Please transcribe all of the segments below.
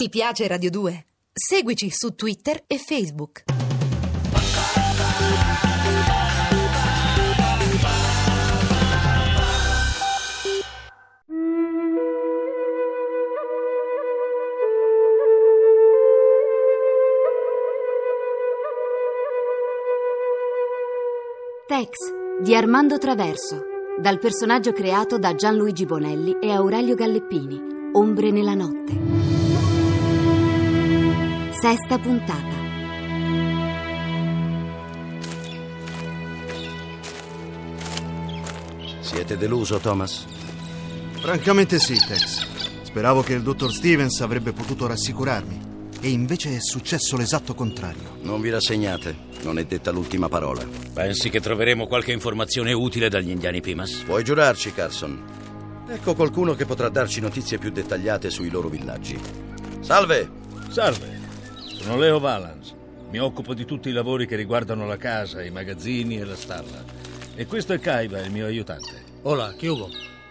Ti piace Radio 2? Seguici su Twitter e Facebook. Tex di Armando Traverso, dal personaggio creato da Gianluigi Bonelli e Aurelio Galleppini, Ombre nella notte. Sesta puntata. Siete deluso, Thomas? Francamente sì, Tex. Speravo che il dottor Stevens avrebbe potuto rassicurarmi. E invece è successo l'esatto contrario. Non vi rassegnate, non è detta l'ultima parola. Pensi che troveremo qualche informazione utile dagli indiani Pimas? Puoi giurarci, Carson. Ecco qualcuno che potrà darci notizie più dettagliate sui loro villaggi. Salve! Salve, sono Leo Valance. Mi occupo di tutti i lavori che riguardano la casa, i magazzini e la stalla. E questo è Kaiba, il mio aiutante. Hola, che hubo?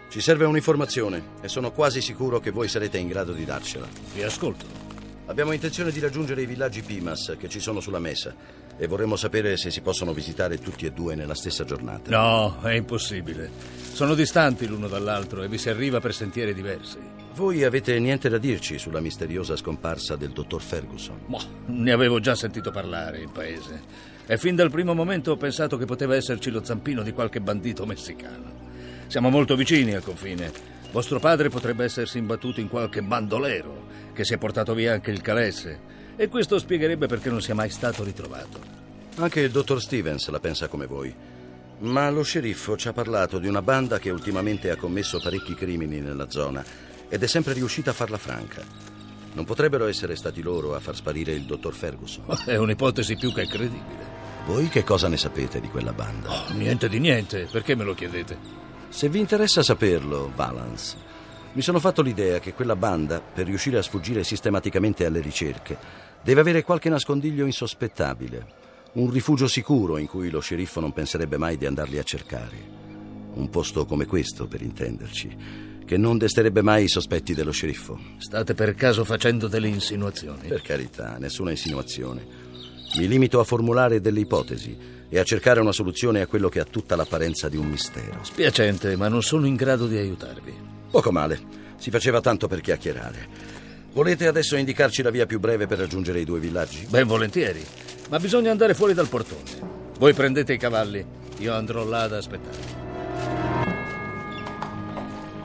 Ci serve un'informazione e sono quasi sicuro che voi sarete in grado di darcela. Vi ascolto. Abbiamo intenzione di raggiungere i villaggi Pimas che ci sono sulla mesa e vorremmo sapere se si possono visitare tutti e due nella stessa giornata. No, è impossibile. Sono distanti l'uno dall'altro e vi si arriva per sentieri diversi. Voi avete niente da dirci sulla misteriosa scomparsa del dottor Ferguson? Boh, ne avevo già sentito parlare in paese. E fin dal primo momento ho pensato che poteva esserci lo zampino di qualche bandito messicano. Siamo molto vicini al confine. Vostro padre potrebbe essersi imbattuto in qualche bandolero che si è portato via anche il calesse. E questo spiegherebbe perché non sia mai stato ritrovato. Anche il dottor Stevens la pensa come voi. Ma lo sceriffo ci ha parlato di una banda che ultimamente ha commesso parecchi crimini nella zona ed è sempre riuscita a farla franca. Non potrebbero essere stati loro a far sparire il dottor Ferguson. È un'ipotesi più che credibile. Voi che cosa ne sapete di quella banda? Oh, niente di niente, perché me lo chiedete? Se vi interessa saperlo, Valance, mi sono fatto l'idea che quella banda, per riuscire a sfuggire sistematicamente alle ricerche, deve avere qualche nascondiglio insospettabile, un rifugio sicuro in cui lo sceriffo non penserebbe mai di andarli a cercare. Un posto come questo, per intenderci, che non desterebbe mai i sospetti dello sceriffo. State per caso facendo delle insinuazioni? Per carità, nessuna insinuazione. Mi limito a formulare delle ipotesi e a cercare una soluzione a quello che ha tutta l'apparenza di un mistero. Spiacente, ma non sono in grado di aiutarvi. Poco male, si faceva tanto per chiacchierare. Volete adesso indicarci la via più breve per raggiungere i due villaggi? Ben volentieri, ma bisogna andare fuori dal portone. Voi prendete i cavalli, io andrò là ad aspettare.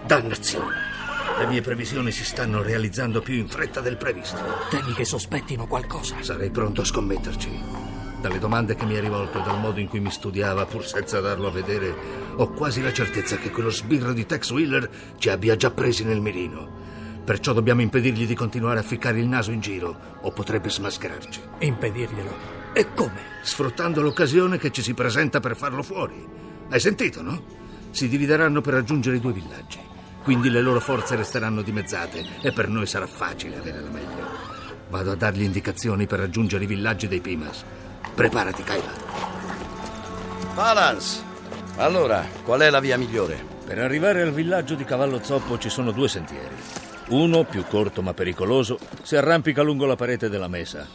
Dannazione! Le mie previsioni si stanno realizzando più in fretta del previsto. Temi che sospettino qualcosa. Sarei pronto a scommetterci. Dalle domande che mi ha rivolto e dal modo in cui mi studiava, pur senza darlo a vedere, ho quasi la certezza che quello sbirro di Tex Wheeler ci abbia già presi nel mirino. Perciò dobbiamo impedirgli di continuare a ficcare il naso in giro, o potrebbe smascherarci. Impedirglielo? E come? Sfruttando l'occasione che ci si presenta per farlo fuori. Hai sentito, no? Si divideranno per raggiungere i due villaggi. Quindi le loro forze resteranno dimezzate e per noi sarà facile avere la meglio. Vado a dargli indicazioni per raggiungere i villaggi dei Pimas. Preparati, Kyla. Balance! Allora, qual è la via migliore? Per arrivare al villaggio di Cavallo Zoppo ci sono due sentieri. Uno, più corto ma pericoloso, si arrampica lungo la parete della mesa,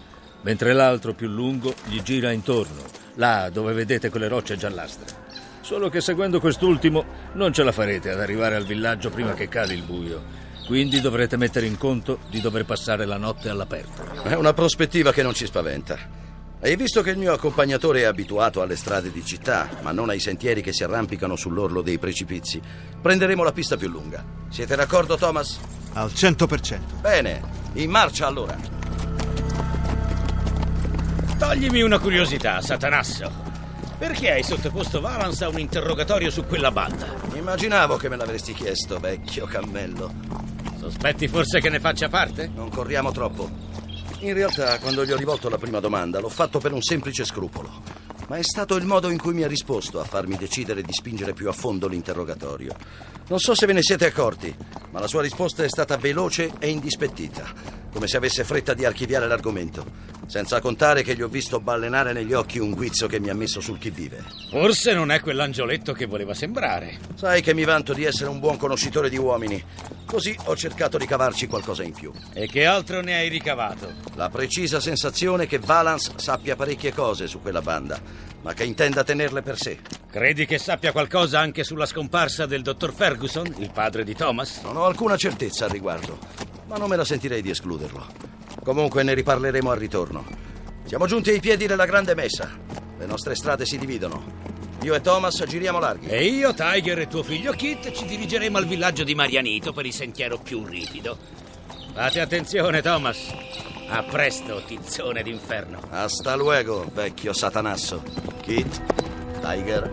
mentre l'altro, più lungo, gli gira intorno, là dove vedete quelle rocce giallastre. Solo che seguendo quest'ultimo non ce la farete ad arrivare al villaggio prima che cali il buio. Quindi dovrete mettere in conto di dover passare la notte all'aperto. È una prospettiva che non ci spaventa. Hai visto che il mio accompagnatore è abituato alle strade di città, ma non ai sentieri che si arrampicano sull'orlo dei precipizi. Prenderemo la pista più lunga. Siete d'accordo, Thomas? Al 100%. Bene, in marcia allora. Toglimi una curiosità, Satanasso. Perché hai sottoposto Valance a un interrogatorio su quella banda? Immaginavo che me l'avresti chiesto, vecchio cammello. Sospetti forse che ne faccia parte? Non corriamo troppo. In realtà, quando gli ho rivolto la prima domanda, l'ho fatto per un semplice scrupolo. Ma è stato il modo in cui mi ha risposto a farmi decidere di spingere più a fondo l'interrogatorio. Non so se ve ne siete accorti, ma la sua risposta è stata veloce e indispettita, come se avesse fretta di archiviare l'argomento, senza contare che gli ho visto ballenare negli occhi un guizzo che mi ha messo sul chi vive. Forse non è quell'angioletto che voleva sembrare. Sai che mi vanto di essere un buon conoscitore di uomini, Così ho cercato di cavarci qualcosa in più. E che altro ne hai ricavato? La precisa sensazione che Valance sappia parecchie cose su quella banda, ma che intenda tenerle per sé. Credi che sappia qualcosa anche sulla scomparsa del dottor Ferguson, il padre di Thomas? Non ho alcuna certezza al riguardo, ma non me la sentirei di escluderlo. Comunque ne riparleremo al ritorno. Siamo giunti ai piedi della grande messa. Le nostre strade si dividono. Io e Thomas giriamo larghi. E io, Tiger e tuo figlio Kit ci dirigeremo al villaggio di Marianito per il sentiero più ripido. Fate attenzione, Thomas. A presto, tizzone d'inferno. Hasta luego, vecchio satanasso. Kit, Tiger.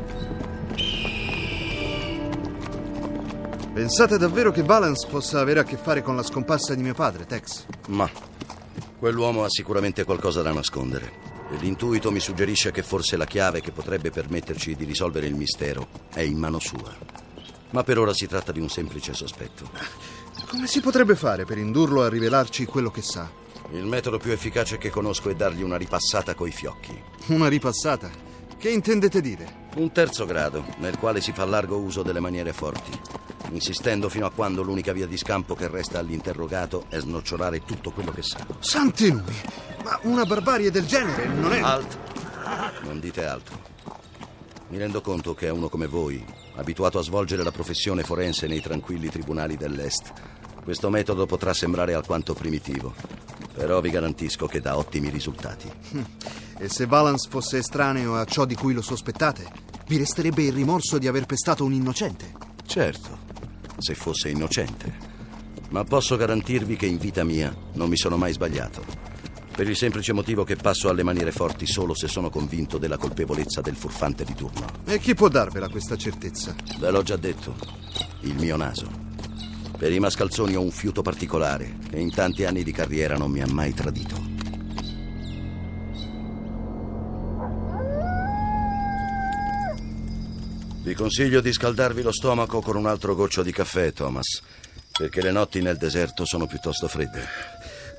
Pensate davvero che Valance possa avere a che fare con la scomparsa di mio padre, Tex? Ma quell'uomo ha sicuramente qualcosa da nascondere. L'intuito mi suggerisce che forse la chiave che potrebbe permetterci di risolvere il mistero è in mano sua. Ma per ora si tratta di un semplice sospetto. Come si potrebbe fare per indurlo a rivelarci quello che sa? Il metodo più efficace che conosco è dargli una ripassata coi fiocchi. Una ripassata? Che intendete dire? Un terzo grado, nel quale si fa largo uso delle maniere forti, insistendo fino a quando l'unica via di scampo che resta all'interrogato è snocciolare tutto quello che sa. Santi numi! Ma una barbarie del genere non è... Alt! Non dite altro. Mi rendo conto che a uno come voi, abituato a svolgere la professione forense nei tranquilli tribunali dell'Est, questo metodo potrà sembrare alquanto primitivo, però vi garantisco che dà ottimi risultati. E se Valance fosse estraneo a ciò di cui lo sospettate, vi resterebbe il rimorso di aver pestato un innocente. Certo, se fosse innocente. Ma posso garantirvi che in vita mia non mi sono mai sbagliato. Per il semplice motivo che passo alle maniere forti solo se sono convinto della colpevolezza del furfante di turno. E chi può darvela questa certezza? Ve l'ho già detto, il mio naso. Per i mascalzoni ho un fiuto particolare che in tanti anni di carriera non mi ha mai tradito. Vi consiglio di scaldarvi lo stomaco con un altro goccio di caffè, Thomas, perché le notti nel deserto sono piuttosto fredde.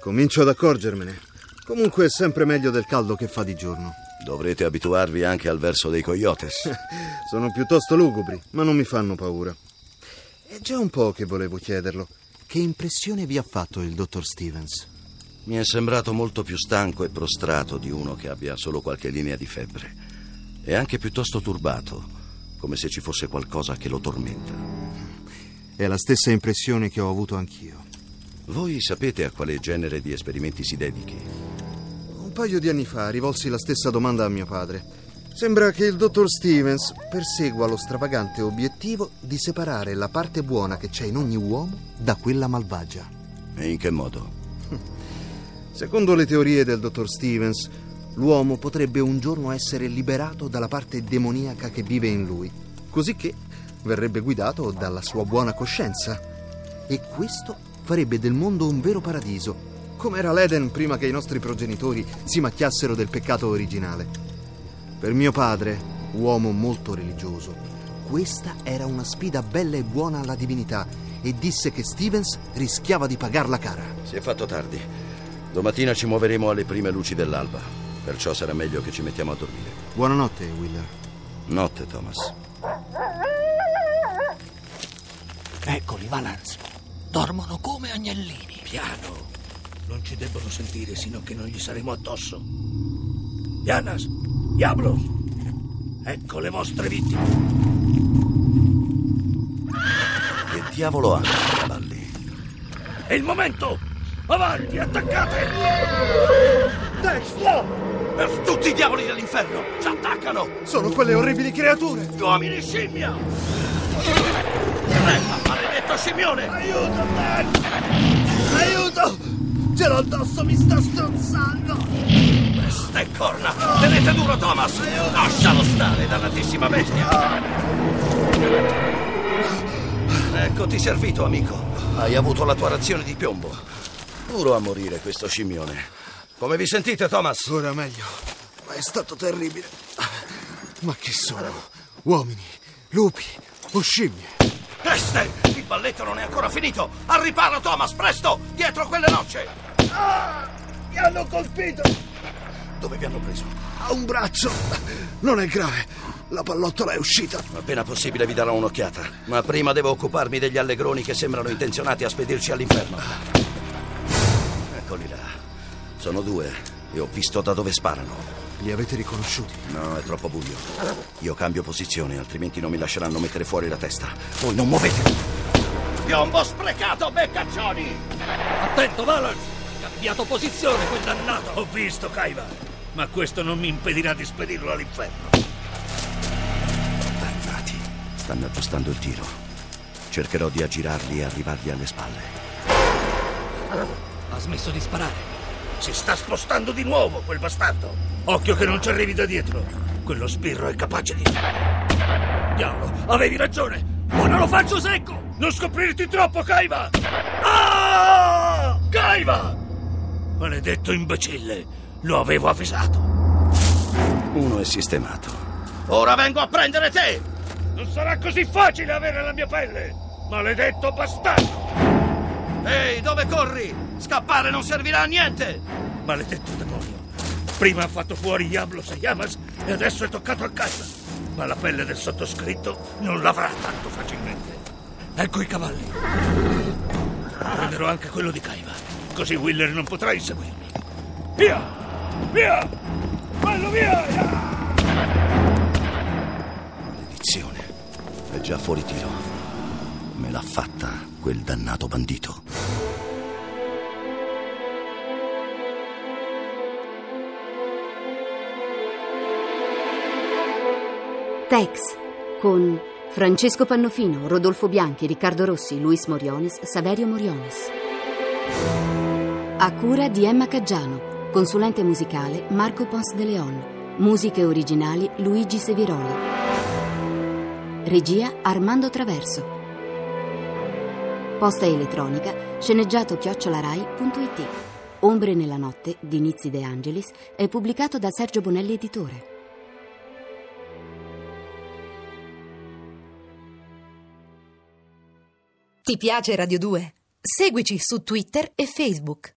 Comincio ad accorgermene. Comunque è sempre meglio del caldo che fa di giorno. Dovrete abituarvi anche al verso dei coyotes. Sono piuttosto lugubri, ma non mi fanno paura. È già un po' che volevo chiederlo. Che impressione vi ha fatto il dottor Stevens? Mi è sembrato molto più stanco e prostrato di uno che abbia solo qualche linea di febbre. E anche piuttosto turbato, come se ci fosse qualcosa che lo tormenta. È la stessa impressione che ho avuto anch'io. Voi sapete a quale genere di esperimenti si dedichi? Un paio di anni fa rivolsi la stessa domanda a mio padre. Sembra che il dottor Stevens persegua lo stravagante obiettivo di separare la parte buona che c'è in ogni uomo da quella malvagia. E in che modo? Secondo le teorie del dottor Stevens, l'uomo potrebbe un giorno essere liberato dalla parte demoniaca che vive in lui, così che verrebbe guidato dalla sua buona coscienza. E questo farebbe del mondo un vero paradiso, come era l'Eden prima che i nostri progenitori si macchiassero del peccato originale. Per mio padre, uomo molto religioso, questa era una sfida bella e buona alla divinità e disse che Stevens rischiava di pagarla cara. Si è fatto tardi. Domattina ci muoveremo alle prime luci dell'alba, perciò sarà meglio che ci mettiamo a dormire. Buonanotte, Wheeler. Notte, Thomas. Eccoli, Valance. Dormono come agnellini. Piano. Non ci debbono sentire sino a che non gli saremo addosso. Yanas, Diablos, ecco le vostre vittime. Che diavolo hanno i cavalli? È il momento! Avanti, attaccate! No! Per tutti i diavoli dell'inferno! Ci attaccano! Sono quelle orribili creature! Uomini scimmia! Creppa, maledetto scimmione! Aiuto, Tex! Aiuto! Addosso, mi sta strozzando! Ste corna! Tenete duro, Thomas! Lascialo stare, dannatissima bestia! Eccoti servito, amico. Hai avuto la tua razione di piombo. Duro a morire questo scimmione. Come vi sentite, Thomas? Ora meglio, ma è stato terribile. Ma chi sono? Uomini, lupi o scimmie? Peste! Il balletto non è ancora finito! Al riparo, Thomas, presto! Dietro quelle nocce! Mi hanno colpito! Dove vi hanno preso? Ha un braccio. Non è grave. La pallottola è uscita. Appena possibile vi darò un'occhiata. Ma prima devo occuparmi degli allegroni che sembrano intenzionati a spedirci all'inferno. Eccoli là. Sono due e ho visto da dove sparano. Li avete riconosciuti? No, è troppo buio. Io cambio posizione, altrimenti non mi lasceranno mettere fuori la testa. Voi non muovetevi. Piombo sprecato, beccaccioni! Attento, Valance! Cambiato posizione, quel dannato! Ho visto, Kaiva, ma questo non mi impedirà di spedirlo all'inferno. Dannati. Stanno aggiustando il tiro. Cercherò di aggirarli e arrivargli alle spalle. Ha smesso di sparare. Si sta spostando di nuovo, quel bastardo. Occhio che non ci arrivi da dietro. Quello sbirro è capace di... Diavolo, avevi ragione! Ora lo faccio secco! Non scoprirti troppo, Kaiva! Ah! Kaiva! Maledetto imbecille! Lo avevo avvisato! Uno è sistemato. Ora vengo a prendere te! Non sarà così facile avere la mia pelle! Maledetto bastardo! Ehi, dove corri? Scappare non servirà a niente! Maledetto demonio! Prima ha fatto fuori Diablos e Yamas e adesso è toccato a Kaiva! Ma la pelle del sottoscritto non l'avrà tanto facilmente. Ecco i cavalli. Prenderò anche quello di Kaiva, così Willer non potrà inseguirmi. Via! Via! Quello via! Maledizione. È già fuori tiro. Me l'ha fatta quel dannato bandito. Tex con Francesco Pannofino, Rodolfo Bianchi, Riccardo Rossi, Luis Moriones, Saverio Moriones. A cura di Emma Caggiano, consulente musicale Marco Pons de Leon, musiche originali Luigi Seviroli. Regia Armando Traverso. Posta elettronica sceneggiato chiocciolarai.it. Ombre nella notte di Nizzi De Angelis è pubblicato da Sergio Bonelli Editore. Ti piace Radio 2? Seguici su Twitter e Facebook.